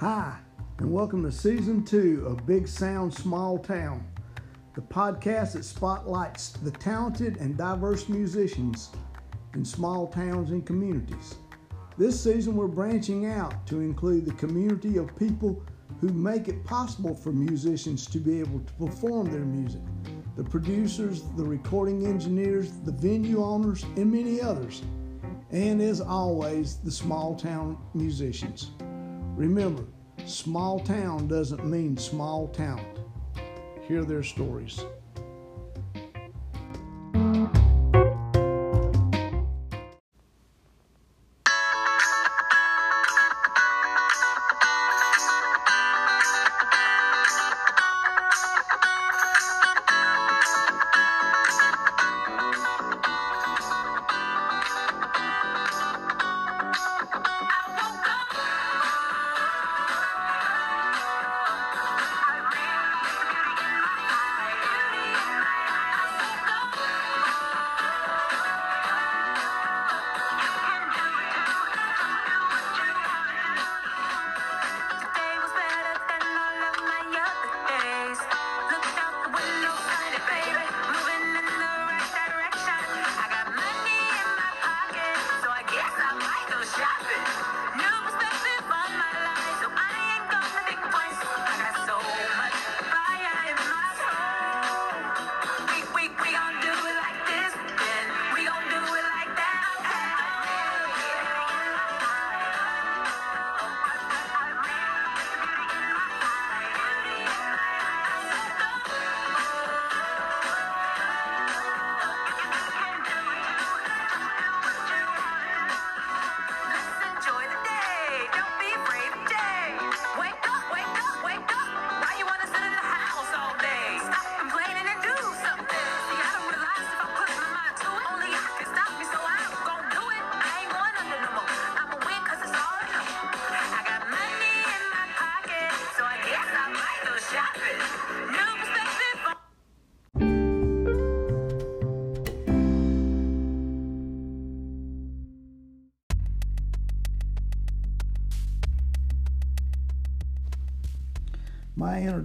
Hi, and welcome to season two of Big Sound Small Town, the podcast that spotlights the talented and diverse musicians in small towns and communities. This season, we're branching out to include the community of people who make it possible for musicians to be able to perform their music the producers, the recording engineers, the venue owners, and many others. And as always, the small town musicians. Remember, small town doesn't mean small talent. Hear their stories.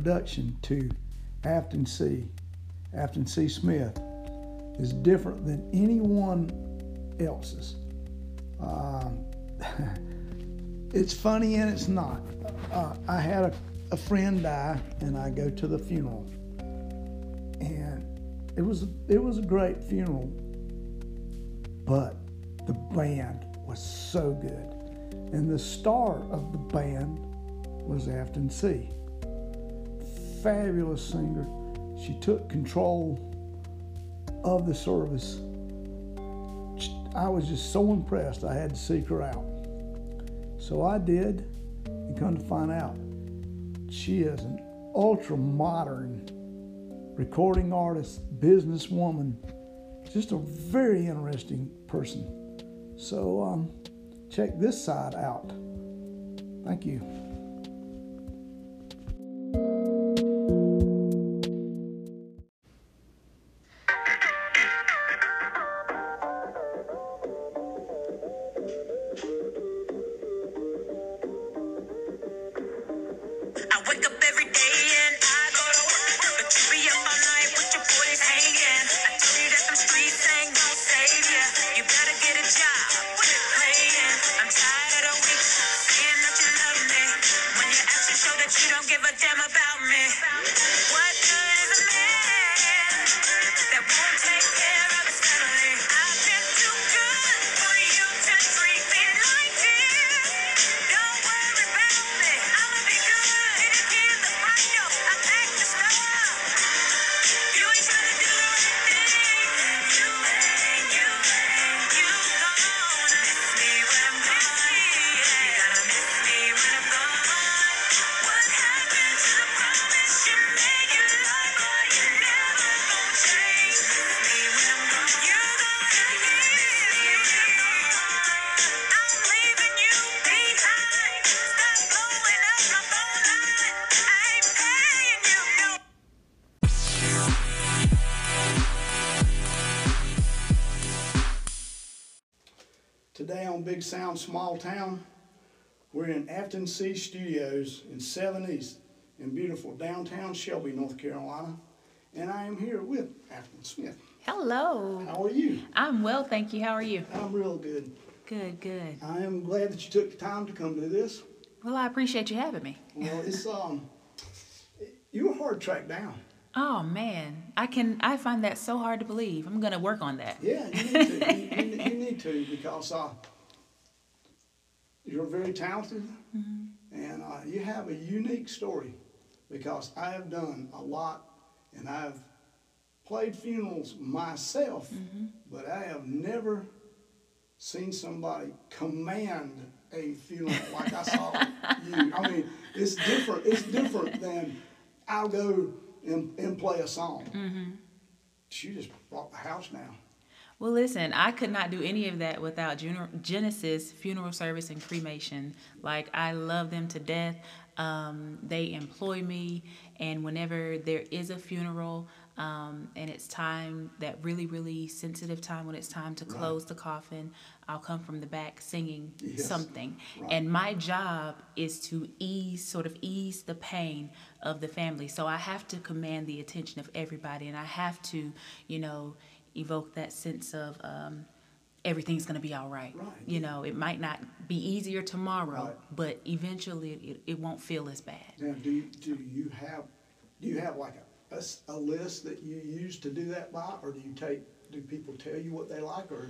Introduction to Afton C. Afton C. Smith is different than anyone else's. Um, it's funny and it's not. Uh, I had a, a friend die, and I go to the funeral, and it was it was a great funeral, but the band was so good, and the star of the band was Afton C fabulous singer. She took control of the service. I was just so impressed, I had to seek her out. So I did, and come to find out, she is an ultra modern recording artist, businesswoman, just a very interesting person. So um, check this side out. Thank you. Small Town, We're in Afton C Studios in 7 East in beautiful downtown Shelby, North Carolina. And I am here with Afton Smith. Hello. How are you? I'm well, thank you. How are you? I'm real good. Good, good. I am glad that you took the time to come to this. Well, I appreciate you having me. Well, it's um, you were hard tracked down. Oh man, I can I find that so hard to believe. I'm gonna work on that. Yeah, you need to. you, you- you need to because uh, you're very talented mm-hmm. and uh, you have a unique story. Because I have done a lot and I've played funerals myself, mm-hmm. but I have never seen somebody command a funeral like I saw you. I mean, it's different. It's different than I'll go and, and play a song. Mm-hmm. You just brought the house down. Well, listen, I could not do any of that without Genesis Funeral Service and Cremation. Like, I love them to death. Um, they employ me, and whenever there is a funeral, um, and it's time, that really, really sensitive time when it's time to Right. close the coffin, I'll come from the back singing Yes. something. Right. And my job is to ease, sort of ease the pain of the family. So I have to command the attention of everybody, and I have to, you know, evoke that sense of um, everything's going to be all right. Right. You know, it might not be easier tomorrow, Right. but eventually it, it won't feel as bad. Now, do you, do you have do you have like a a list that you use to do that by, or do you take do people tell you what they like, or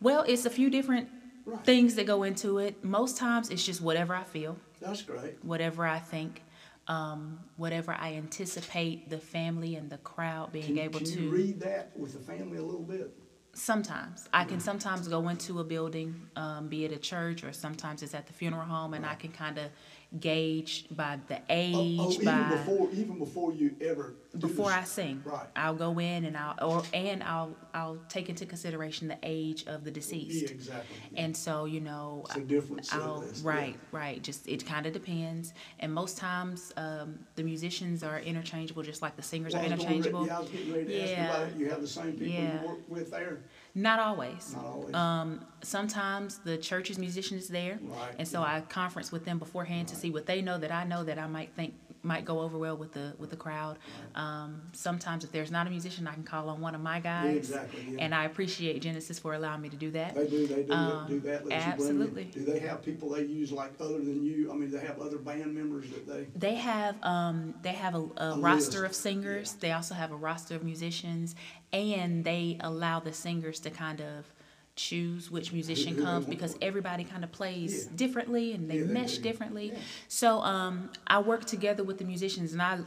Well, it's a few different Right. things that go into it. Most times it's just whatever I feel. that's great. whatever I think, um, whatever I anticipate the family and the crowd being Can, able can to. you read that with the family a little bit? Sometimes I can sometimes go into a building, um, be it a church or sometimes it's at the funeral home, and I can kind of gauge by the Oh, age, oh, even by before even before you ever before this. I sing. Right. I'll go in and I'll or and I'll I'll take into consideration the age of the deceased. Yeah, exactly. And so, you know, It's a different set I'll, list, yeah. right, right. Just it kind of depends. And most times, um, the musicians are interchangeable, just like the singers Well, are interchangeable. Yeah, I was getting ready to ask you Yeah. about it. You have the same people Yeah. you work with there. Not always. Not always. Um, sometimes the church's musician is there, Right, and so I conference with them beforehand to see what they know that I know that I might think might go over well with the with the crowd. Um, sometimes if there's not a musician, I can call on one of my guys. exactly, yeah. And I appreciate Genesis for allowing me to do that. They do. They do, Um, do that. Absolutely. do they have people they use like other than you? I mean, they have other band members that they. They have um, they have a, a, A roster list, of singers. yeah. They also have a roster of musicians, and they allow the singers to kind of choose which musician comes because everybody kind of plays Yeah. differently and they Yeah, mesh differently. Yeah. So um, I work together with the musicians, and I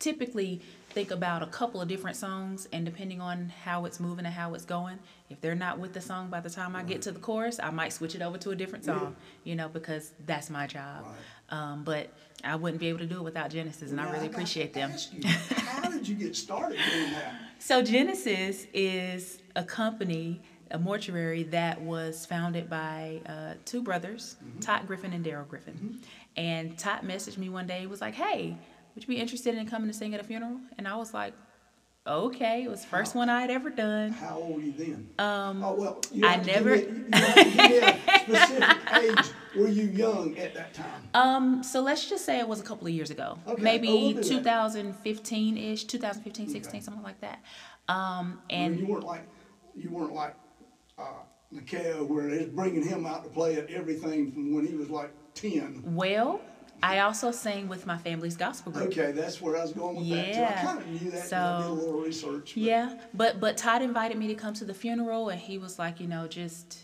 typically think about a couple of different songs, and depending on how it's moving and how it's going, if they're not with the song by the time I get to the chorus, I might switch it over to a different song. You know, because that's my job. Right. Um, but I wouldn't be able to do it without Genesis, and I really got appreciate them. you, how did you get started doing that? So Genesis is a company, a mortuary that was founded by uh, two brothers, Mm-hmm. Todd Griffin and Daryl Griffin. And Todd messaged me one day, was like, "Hey, would you be interested in coming to sing at a funeral?" And I was like, "Okay." It was the first one I had ever done. How old were you then? Um, Oh well, you I have to give never- me- You have to give me a specific age. Were you young at that time? Um, so let's just say it was a couple of years ago, Okay, oh, maybe we'll that. 2015 ish, 2015, 16, Okay. something like that. Um, and you weren't like you weren't like uh, Nikeo, where they're bringing him out to play at everything from when he was like ten. well, I also sang with my family's gospel group. Okay, that's where I was going with that too. I Yeah. kind of knew that 'cause I did a So- little research. but- Yeah, but but Todd invited me to come to the funeral, and he was like, you know, just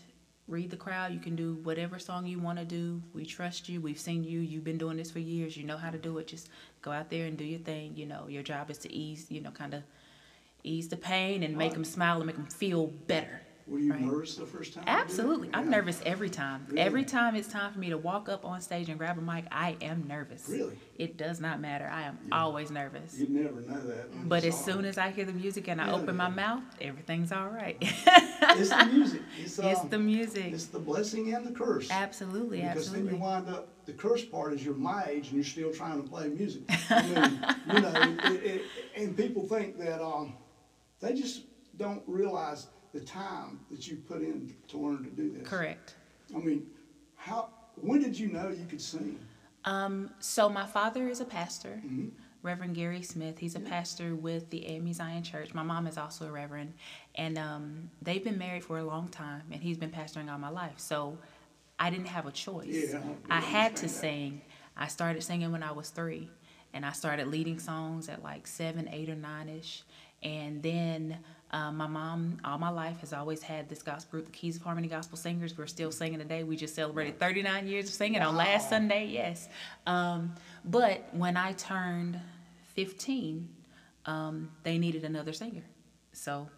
read the crowd. You can do whatever song you want to do. We trust you. We've seen you. You've been doing this for years. You know how to do it. Just go out there and do your thing. You know, your job is to ease, you know, kind of ease the pain and make Right. them smile and make them feel better. Were you Right. nervous the first time? you? Absolutely. I'm Yeah. nervous every time. Really? Every time it's time for me to walk up on stage and grab a mic, I am nervous. Really? It does not matter. I am always nervous. You'd never know that. But as soon as I hear the music and I Yeah, open my mouth, everything's all right. it's the music. It's, it's um, the music. It's the blessing and the curse. Absolutely, Because absolutely. then you wind up, the curse part is you're my age and you're still trying to play music. I mean, you know, it, it, and people think that um, they just don't realize the time that you put in to learn to do this. Correct. I mean, how when did you know you could sing? Um, so my father is a pastor, Mm-hmm. Reverend Gary Smith. He's a pastor with the AME Zion Church. My mom is also a reverend, and um, they've been married for a long time, and he's been pastoring all my life. So I didn't have a choice. Yeah, I I had to that. sing. I started singing when I was three, and I started leading songs at like seven, eight, or nine ish. And then um, my mom, all my life, has always had this gospel group, the Keys of Harmony Gospel Singers. We're still singing today. We just celebrated 39 years of singing on last Sunday, yes. Um, but when I turned 15, um, they needed another singer. So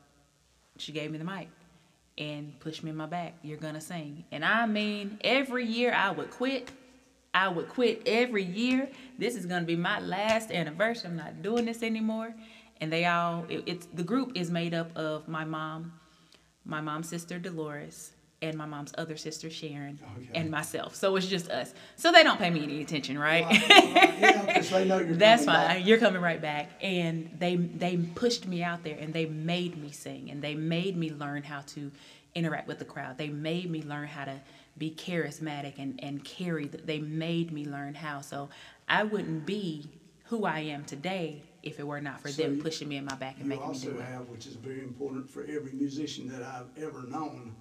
she gave me the mic and pushed me in my back. You're gonna sing. And I mean, every year I would quit. I would quit every year. This is gonna be my last anniversary. I'm not doing this anymore. And they all, it, it's the group is made up of my mom, my mom's sister Dolores, and my mom's other sister Sharon, Okay. and myself. So it's just us. So they don't pay me any attention, right? yeah, because they know you're That's fine. back. You're coming right back. And they they pushed me out there and they made me sing and they made me learn how to interact with the crowd. They made me learn how to be charismatic and, and carry the, they made me learn how. So I wouldn't be who I am today if it were not for So them you- pushing me in my back and You making me also do it. have, which is very important for every musician that I've ever known,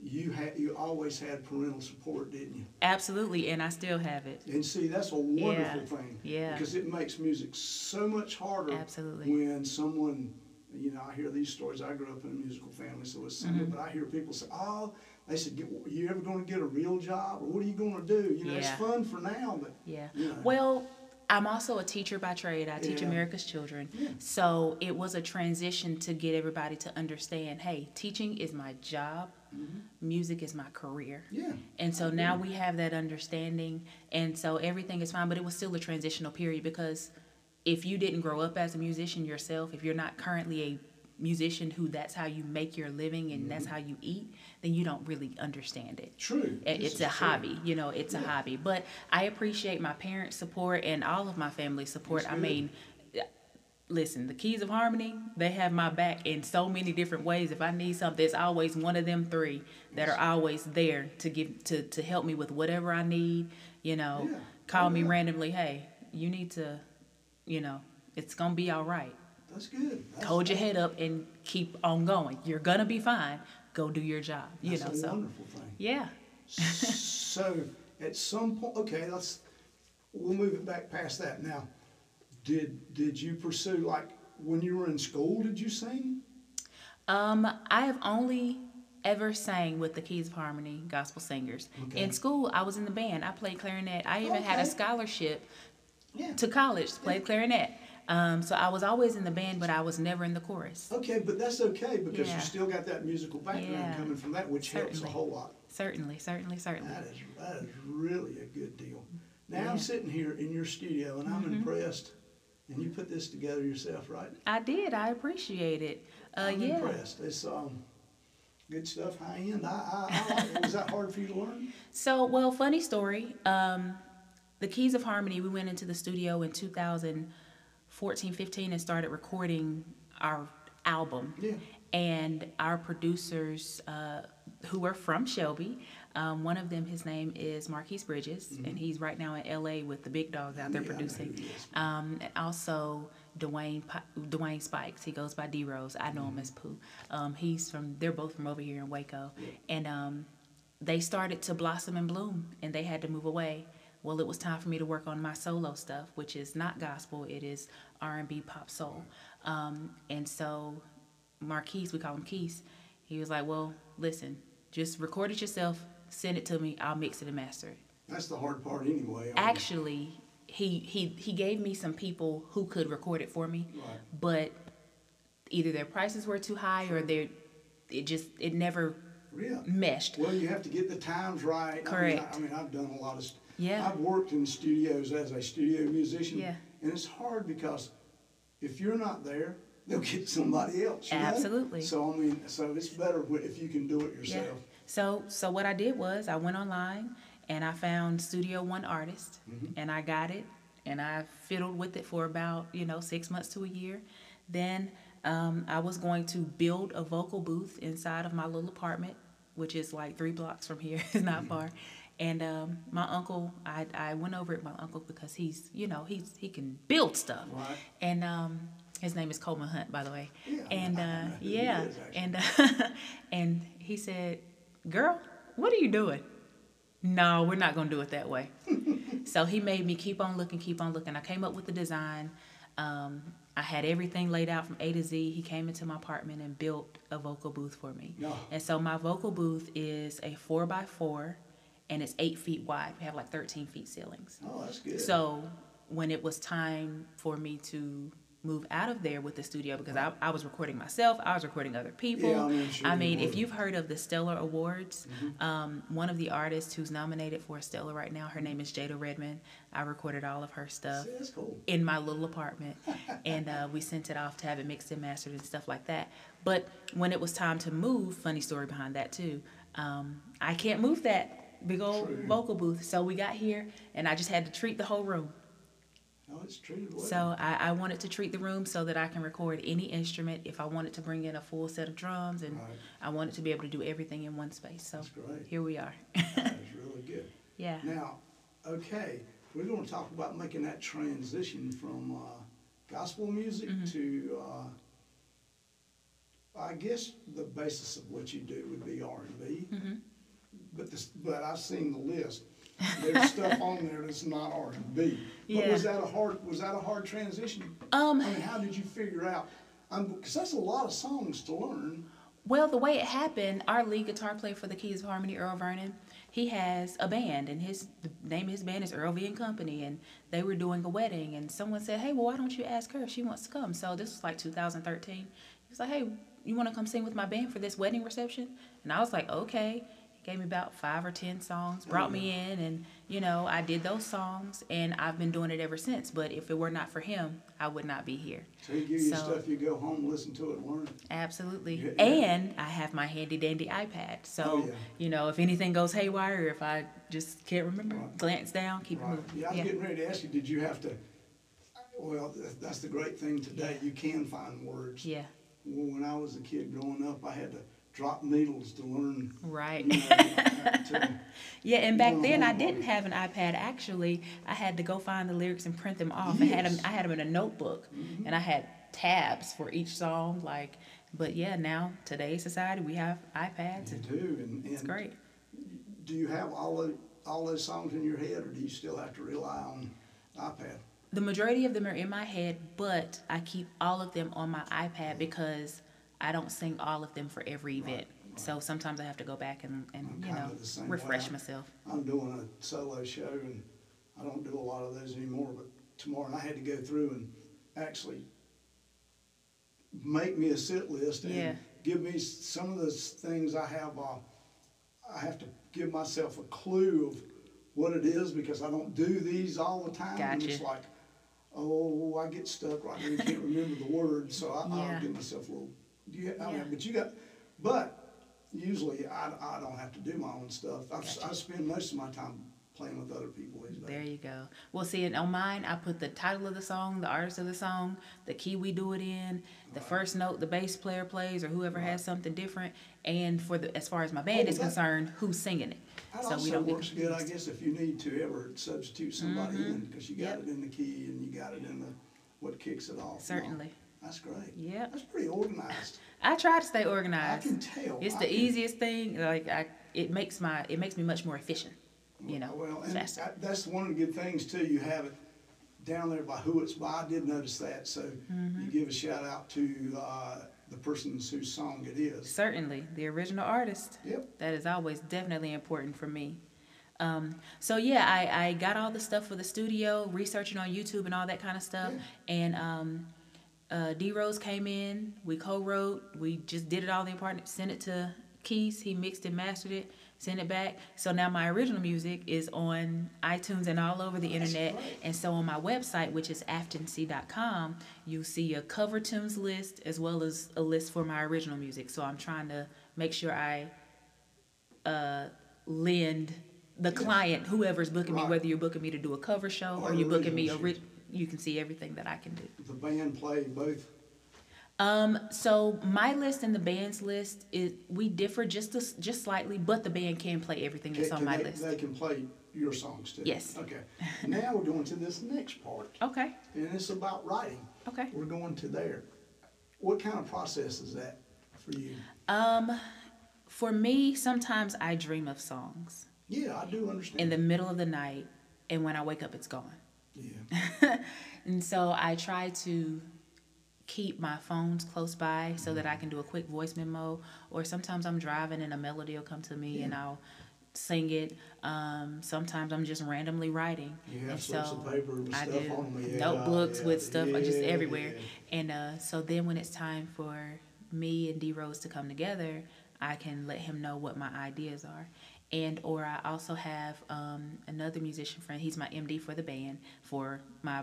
you had, you always had parental support, didn't you? Absolutely, and I still have it. And see, that's a wonderful Yeah, thing. yeah. Because it makes music so much harder. Absolutely. When someone, you know, I hear these stories. I grew up in a musical family, so it's similar. Mm-hmm. But I hear people say, "Oh, they said, "Get- you ever going to get a real job, or what are you going to do?" You know, it's Yeah. fun for now, but Yeah. you know. Well, I'm also a teacher by trade. I teach Yeah. America's children. Yeah. So it was a transition to get everybody to understand hey, teaching is my job, mm-hmm. music is my career. yeah. And so now we have that understanding, and so everything is fine. But it was still a transitional period because if you didn't grow up as a musician yourself, if you're not currently a musician who that's how you make your living and that's mm-hmm. how you eat, then you don't really understand it. True. It- It's a true. hobby, you know, it's a hobby. But I appreciate my parents' support and all of my family's support. That's I good. mean, uh, listen, the Keys of Harmony, they have my back in so many different ways. If I need something, it's always one of them three that are always there to give to to help me with whatever I need. You know, Yeah. call Oh, me yeah. randomly. Hey, you need to, you know, it's gonna be all right. That's good. That's, Hold your head up and keep on going. You're gonna be fine. Go do your job. You That's know, a so wonderful thing. yeah. so at some point, okay, let's we'll move it back past that. Now, did did you pursue like when you were in school? Did you sing? Um, I have only ever sang with the Keys of Harmony Gospel Singers. Okay. In school, I was in the band. I played clarinet. I even had a scholarship Yeah. to college to play clarinet. Um, so I was always in the band, but I was never in the chorus. Okay, but that's okay because Yeah. you still got that musical background Yeah. coming from that, which helps a whole lot. Certainly, certainly, certainly. That is that is really a good deal. Now Yeah. I'm sitting here in your studio and I'm Mm-hmm. impressed. And you put this together yourself, right? I did. I appreciate it. Uh, I'm yeah. impressed. It's um, good stuff, high end. I, I, I like it. Was that hard for you to learn? So, well, funny story. Um, the Keys of Harmony, we went into the studio in 2014, 15 and started recording our album. Yeah. And our producers, uh, who are from Shelby, um, one of them, his name is Marquise Bridges, and he's right now in LA with the big dogs out there Yeah, producing. Um, and also Dwayne Dwayne Spikes. He goes by D Rose. I know him as Pooh. Um, he's from. They're both from over here in Waco, and um, they started to blossom and bloom, and they had to move away. Well, it was time for me to work on my solo stuff, which is not gospel. It is R and B, pop, soul. Um, and so Marquise, we call him Keys. He was like, "Well, listen, just record it yourself. Send it to me. I'll mix it and master it." That's the hard part anyway. I mean, actually he he he gave me some people who could record it for me Right. but either their prices were too high or they it just it never Yeah. meshed Well, you have to get the times right. I mean, Correct. I, I mean, I've done a lot of. St- Yeah. I've worked in studios as a studio musician. Yeah. And it's hard because if you're not there, they'll get somebody else. You know? Absolutely. So I mean, so it's better if you can do it yourself. yeah yourself. so so what i did was i went online and i found studio one artist and i got it and i fiddled with it for about you know six months to a year then um, i was going to build a vocal booth inside of my little apartment which is like three blocks from here it's not far And um, my uncle, I, I went over at my uncle because he's, you know, he's he can build stuff. Right. And um, his name is Coleman Hunt, by the way. Yeah, and uh, yeah, is, and uh, and he said, "Girl, what are you doing?" No, we're not gonna do it that way. so he made me keep on looking, keep on looking. I came up with the design. Um, I had everything laid out from A to Z. He came into my apartment and built a vocal booth for me. No. And so my vocal booth is a four by four, and it's eight feet wide. We have like thirteen feet ceilings. Oh, that's good. So when it was time for me to move out of there with the studio because I, I was recording myself, I was recording other people. Yeah, I mean, sure I mean, if you've heard of the Stellar Awards, Mm-hmm. um, one of the artists who's nominated for a Stellar right now, her name is Jada Redmond. I recorded all of her stuff See, cool. in my little apartment and uh, we sent it off to have it mixed and mastered and stuff like that but when it was time to move funny story behind that too um, i can't move that big old True. vocal booth so we got here and i just had to treat the whole room No, it's treated well. so I, I wanted to treat the room so that i can record any instrument if i wanted to bring in a full set of drums and Right. i wanted to be able to do everything in one space so here we are That's really good. yeah Now, okay, we're going to talk about making that transition from uh, gospel music Mm-hmm. to, uh, I guess the basis of what you do would be R and B. But this, but I've seen the list. There's stuff on there that's not R and B. But Yeah. was that a hard? Was that a hard transition? Um, I mean, how did you figure out? Because that's a lot of songs to learn. Well, the way it happened, our lead guitar player for the Keys of Harmony, Earl Vernon, he has a band, and his the name of his band is Earl V and Company, and they were doing a wedding, and someone said, "Hey, well, why don't you ask her if she wants to come?" So this was like 2013. He was like, "Hey, you want to come sing with my band for this wedding reception?" And I was like, "Okay." Gave me about five or ten songs, brought me mm-hmm. in, and you know, I did those songs, and I've been doing it ever since. But if it were not for him, I would not be here. So he give you stuff, you go home, listen to it, learn. Absolutely. Yeah, yeah. And I have my handy dandy iPad. So, Oh, yeah. you know, if anything goes haywire if I just can't remember, Right. glance down, keep it Right. moving. Yeah, I was getting ready to ask you, did you have to, well, that's the great thing today, you can find words. yeah. Well, When I was a kid growing up, I had to drop needles to learn. Right. you know, to- Yeah, and back then I didn't have an iPad. Actually, I had to go find the lyrics and print them off. I had them. I had them in a notebook, mm-hmm. and I had tabs for each song. Like, but yeah, now today's society we have iPads, You and do, and, it's and great. do you have all of, all those songs in your head, or do you still have to rely on iPad? The majority of them are in my head, but I keep all of them on my iPad because I don't sing all of them for every event. So sometimes I have to go back and, and you know kinda the same way. refresh myself. I'm doing a solo show and I don't do a lot of those anymore, but tomorrow, and I had to go through and actually make me a sit list Yeah. and give me some of the things I have, uh, I have to give myself a clue of what it is because I don't do these all the time. And it's Gotcha. like, oh, I get stuck right there, can't remember the words, so I, Yeah. I'll give myself a little, do you, I Yeah. mean, but you got, but usually I, I don't have to do my own stuff. I, spend most of my time playing with other people these days. There you go. Well, see, and on mine, I put the title of the song, the artist of the song, the key we do it in, the first note the bass player plays, or whoever has something different, and for the as far as my band Oh, is that- concerned, who's singing it. That so we also don't get works good, I confused. guess, if you need to ever substitute somebody mm-hmm. in, because you got Yep. it in the key and you got it in the, what kicks it off. Certainly. That's great. Yeah. That's pretty organized. I try to stay organized. I can tell. It's I the can- easiest thing. Like I, it makes my it makes me much more efficient. You know, Well, and that, that's one of the good things too, you have it down there by who it's by, I did notice that, so Mm-hmm. you give a shout out to, uh, the persons whose song it is. Certainly, the original artist. Yep. That is always definitely important for me. Um, so yeah, I, I got all the stuff for the studio, researching on YouTube and all that kind of stuff. And um, uh, D Rose came in, we co-wrote, we just did it all in the apartment, sent it to Keys, he mixed and mastered it, sent it back. So now my original music is on iTunes and all over the That's internet. And so on my website, which is aftonc.com, you see a cover tunes list as well as a list for my original music. So I'm trying to make sure I uh, lend the client, whoever's booking me, whether you're booking me to do a cover show Or you're booking me, original ori- you can see everything that I can do. The band play both, Um, so my list and the band's list is we differ just a, just slightly, but the band can play everything that's Can- on my they, list. They can play your songs too? Yes. Okay. Now we're going to this next part, Okay. and it's about writing. Okay. We're going to there. What kind of process is that for you? Um, for me, sometimes I dream of songs Yeah, I do understand. in the middle of the night, and when I wake up, it's gone. Yeah. And so I try to keep my phones close by so that I can do a quick voice memo. Or sometimes I'm driving and a melody will come to me and I'll sing it. Um, sometimes I'm just randomly writing. You have and slips of paper with I stuff do yeah, notebooks yeah, with stuff uh, just everywhere. yeah. And uh, so then when it's time for me and D Rose to come together, I can let him know what my ideas are. And or I also have um, another musician friend. He's my MD for the band for my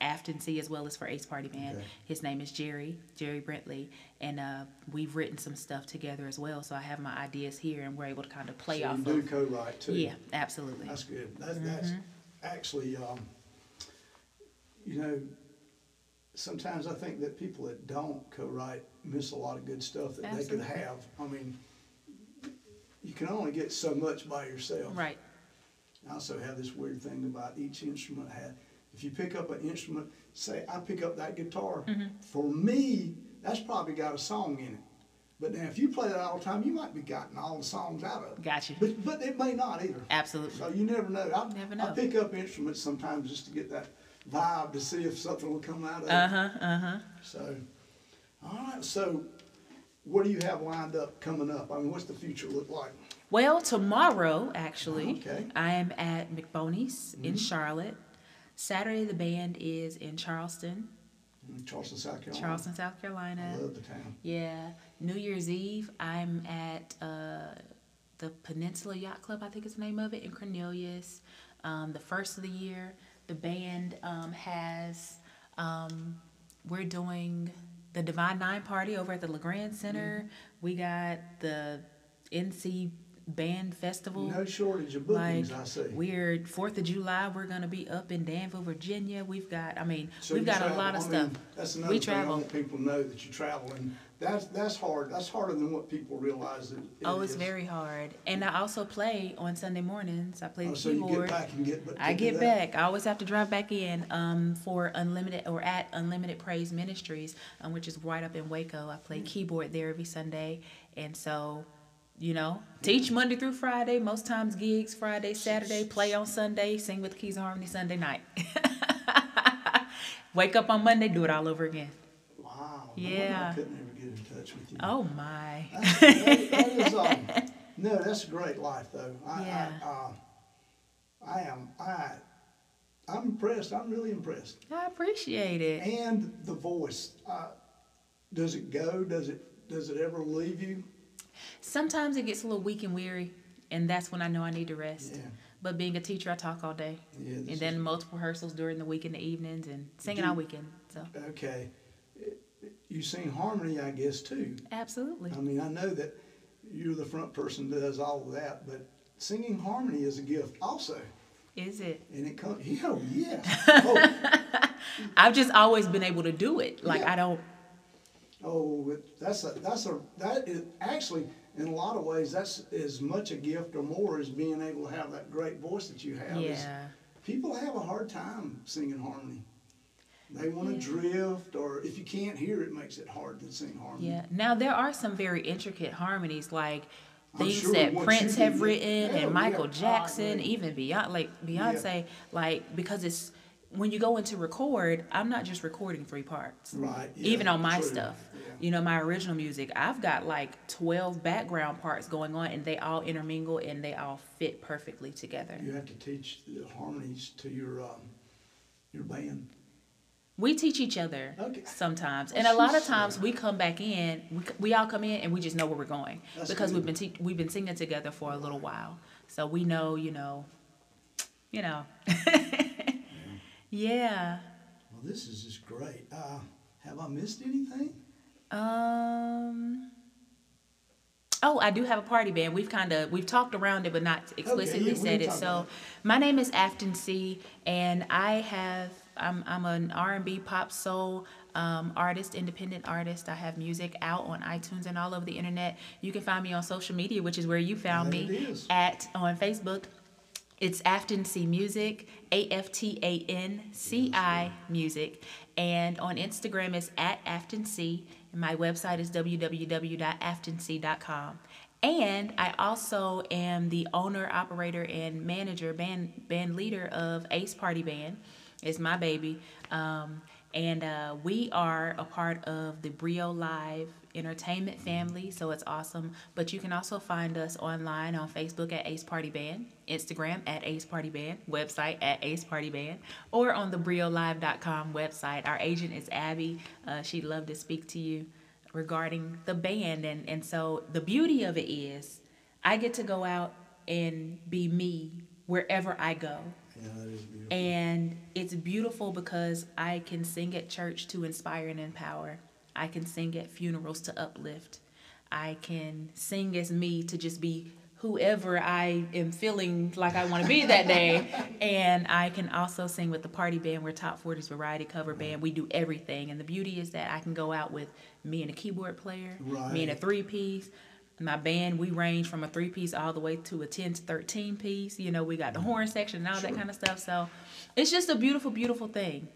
Afton C as well as for Ace Party Band. Okay. His name is Jerry Jerry Brentley, and uh, we've written some stuff together as well. So I have my ideas here, and we're able to kind of play so off you do of. co-write too. Yeah, absolutely. That's good. That's, that's Mm-hmm. actually, um, you know, sometimes I think that people that don't co-write miss a lot of good stuff that they could have. I mean, you can only get so much by yourself. Right. I also have this weird thing about each instrument I had. If you pick up an instrument, say I pick up that guitar, Mm-hmm. for me, that's probably got a song in it. But now if you play that all the time, you might be gotten all the songs out of it. Gotcha. But but it may not either. Absolutely. So you never know. I, Never I pick up instruments sometimes just to get that vibe to see if something will come out of Uh it. Uh huh. Uh huh. So, all right. So, what do you have lined up coming up? I mean, what's the future look like? Well, tomorrow, actually, Okay. Mm-hmm. I am at McBoney's in Charlotte. Saturday, the band is in Charleston, Charleston, South Carolina. Charleston, South Carolina. I love the town. Yeah. New Year's Eve, I'm at uh, the Peninsula Yacht Club, I think is the name of it, in Cornelius. Um, the first of the year, the band um, has, um, we're doing the Divine Nine party over at the LeGrand Center. Mm-hmm. We got the NC Band Festival. No shortage of bookings, I see. We're Fourth of July. We're gonna be up in Danville, Virginia. We've got, I mean, So we've got travel. a lot of I stuff. mean, that's another we thing I travel. want people to know that you're and that's that's hard. That's harder than what people realize. That it Oh, it's is. very hard. And I also play on Sunday mornings. I play Oh, the so you keyboard. get back and get. But I get back. I always have to drive back in um, for Unlimited or at Unlimited Praise Ministries, um, which is right up in Waco. I play keyboard there every Sunday. And so, you know, teach Monday through Friday, most times gigs Friday, Saturday, play on Sunday, sing with Keys of Harmony Sunday night. Wake up on Monday, do it all over again. Wow. no Yeah. I couldn't ever get in touch with you. Oh my. That, that is, um, no, that's a great life, though. I, Yeah. I, uh, I am, I, I'm impressed. I'm really impressed. I appreciate it. And the voice, uh, does it go? Does it, does it ever leave you? Sometimes it gets a little weak and weary, and that's when I know I need to rest. Yeah. But being a teacher, I talk all day, Yeah, and then multiple rehearsals during the week in the evenings, and singing Do- all weekend. So Okay. You sing harmony, I guess, too. absolutely, I mean, I know that you're the front person that does all of that, but singing harmony is a gift also. is it? And it comes, oh, yeah. Oh, I've just always been able to do it. Like Yeah. I don't. Oh, it- that's a, that's a, that is, actually, in a lot of ways, that's as much a gift or more as being able to have that great voice that you have. Yeah. People have a hard time singing harmony. They want to Yeah. drift, or if you can't hear it, makes it hard to sing harmony. Yeah. Now there are some very intricate harmonies, like things sure that Prince have written yeah, and Michael yeah, Jackson, even Beyonce, like Beyonce, like because it's when you go into record, I'm not just recording three parts. Right. yeah, even on my true, stuff. yeah. You know, my original music, I've got like 12 background parts going on and they all intermingle and they all fit perfectly together. You have to teach the harmonies to your um, your band. We teach each other Okay. sometimes. Well, And a lot of times we come back in, we, we all come in and we just know where we're going That's because we've been te- we've been singing together for a little while. So we know, you know, you know. yeah. Well, this is just great. Uh, have I missed anything? Um. Oh, I do have a party band. We've kind of we've talked around it, but not explicitly yeah, said it. So, my name is Afton C, and I have I'm I'm an R and B pop soul um, artist, independent artist. I have music out on iTunes and all over the internet. You can find me on social media, which is where you found There me at on Facebook. It's Afton C Music, A F T A N C I Music. And on Instagram, it's at Afton C. And my website is www.aftonc.com. And I also am the owner, operator, and manager, band, band leader of Ace Party Band. It's my baby. Um, and uh, we are a part of the Brio Live entertainment family, so it's awesome. But you can also find us online on Facebook at Ace Party Band, Instagram at Ace Party Band, website at Ace Party Band, or on the BrioLive.com website. Our agent is Abby. Uh, she'd love to speak to you regarding the band. And, and so the beauty of it is I get to go out and be me wherever I go. Yeah, that is beautiful. And it's beautiful because I can sing at church to inspire and empower. I can sing at funerals to uplift. I can sing as me to just be whoever I am feeling like I want to be that day. and I can also sing with the party band. We're Top 40s Variety Cover Band. We do everything. And the beauty is that I can go out with me and a keyboard player, me and a three piece. My band, we range from a three piece all the way to a 10 to 13 piece. You know, we got the horn section and all that kind of stuff. So it's just a beautiful, beautiful thing.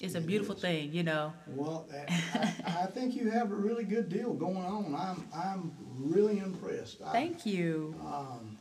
It's a It beautiful is. thing, you know. Well, I, I think you have a really good deal going on. I'm, I'm really impressed. I- Thank you. Um,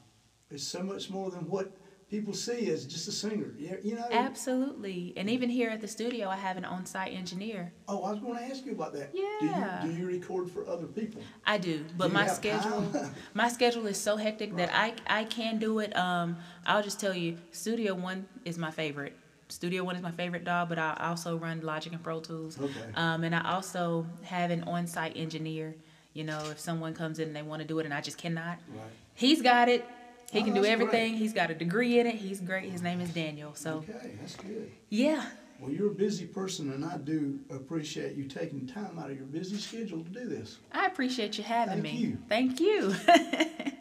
it's so much more than what people see as just a singer. You you know. Absolutely. And even here at the studio, I have an on site engineer. Oh, I was going to ask you about that. Yeah. Do you, do you record for other people? I do, but you my schedule my schedule is so hectic that I I can do it. Um, I'll just tell you, Studio One is my favorite. Studio One is my favorite dog, but I also run Logic and Pro Tools. Okay. Um, and I also have an on-site engineer. You know, if someone comes in and they want to do it and I just cannot, Right. he's got it. He Oh, can do everything. great. He's got a degree in it. He's great. His name is Daniel. So Okay, that's good. yeah, Well, you're a busy person, and I do appreciate you taking time out of your busy schedule to do this. I appreciate you having me. Thank me. you. Thank you.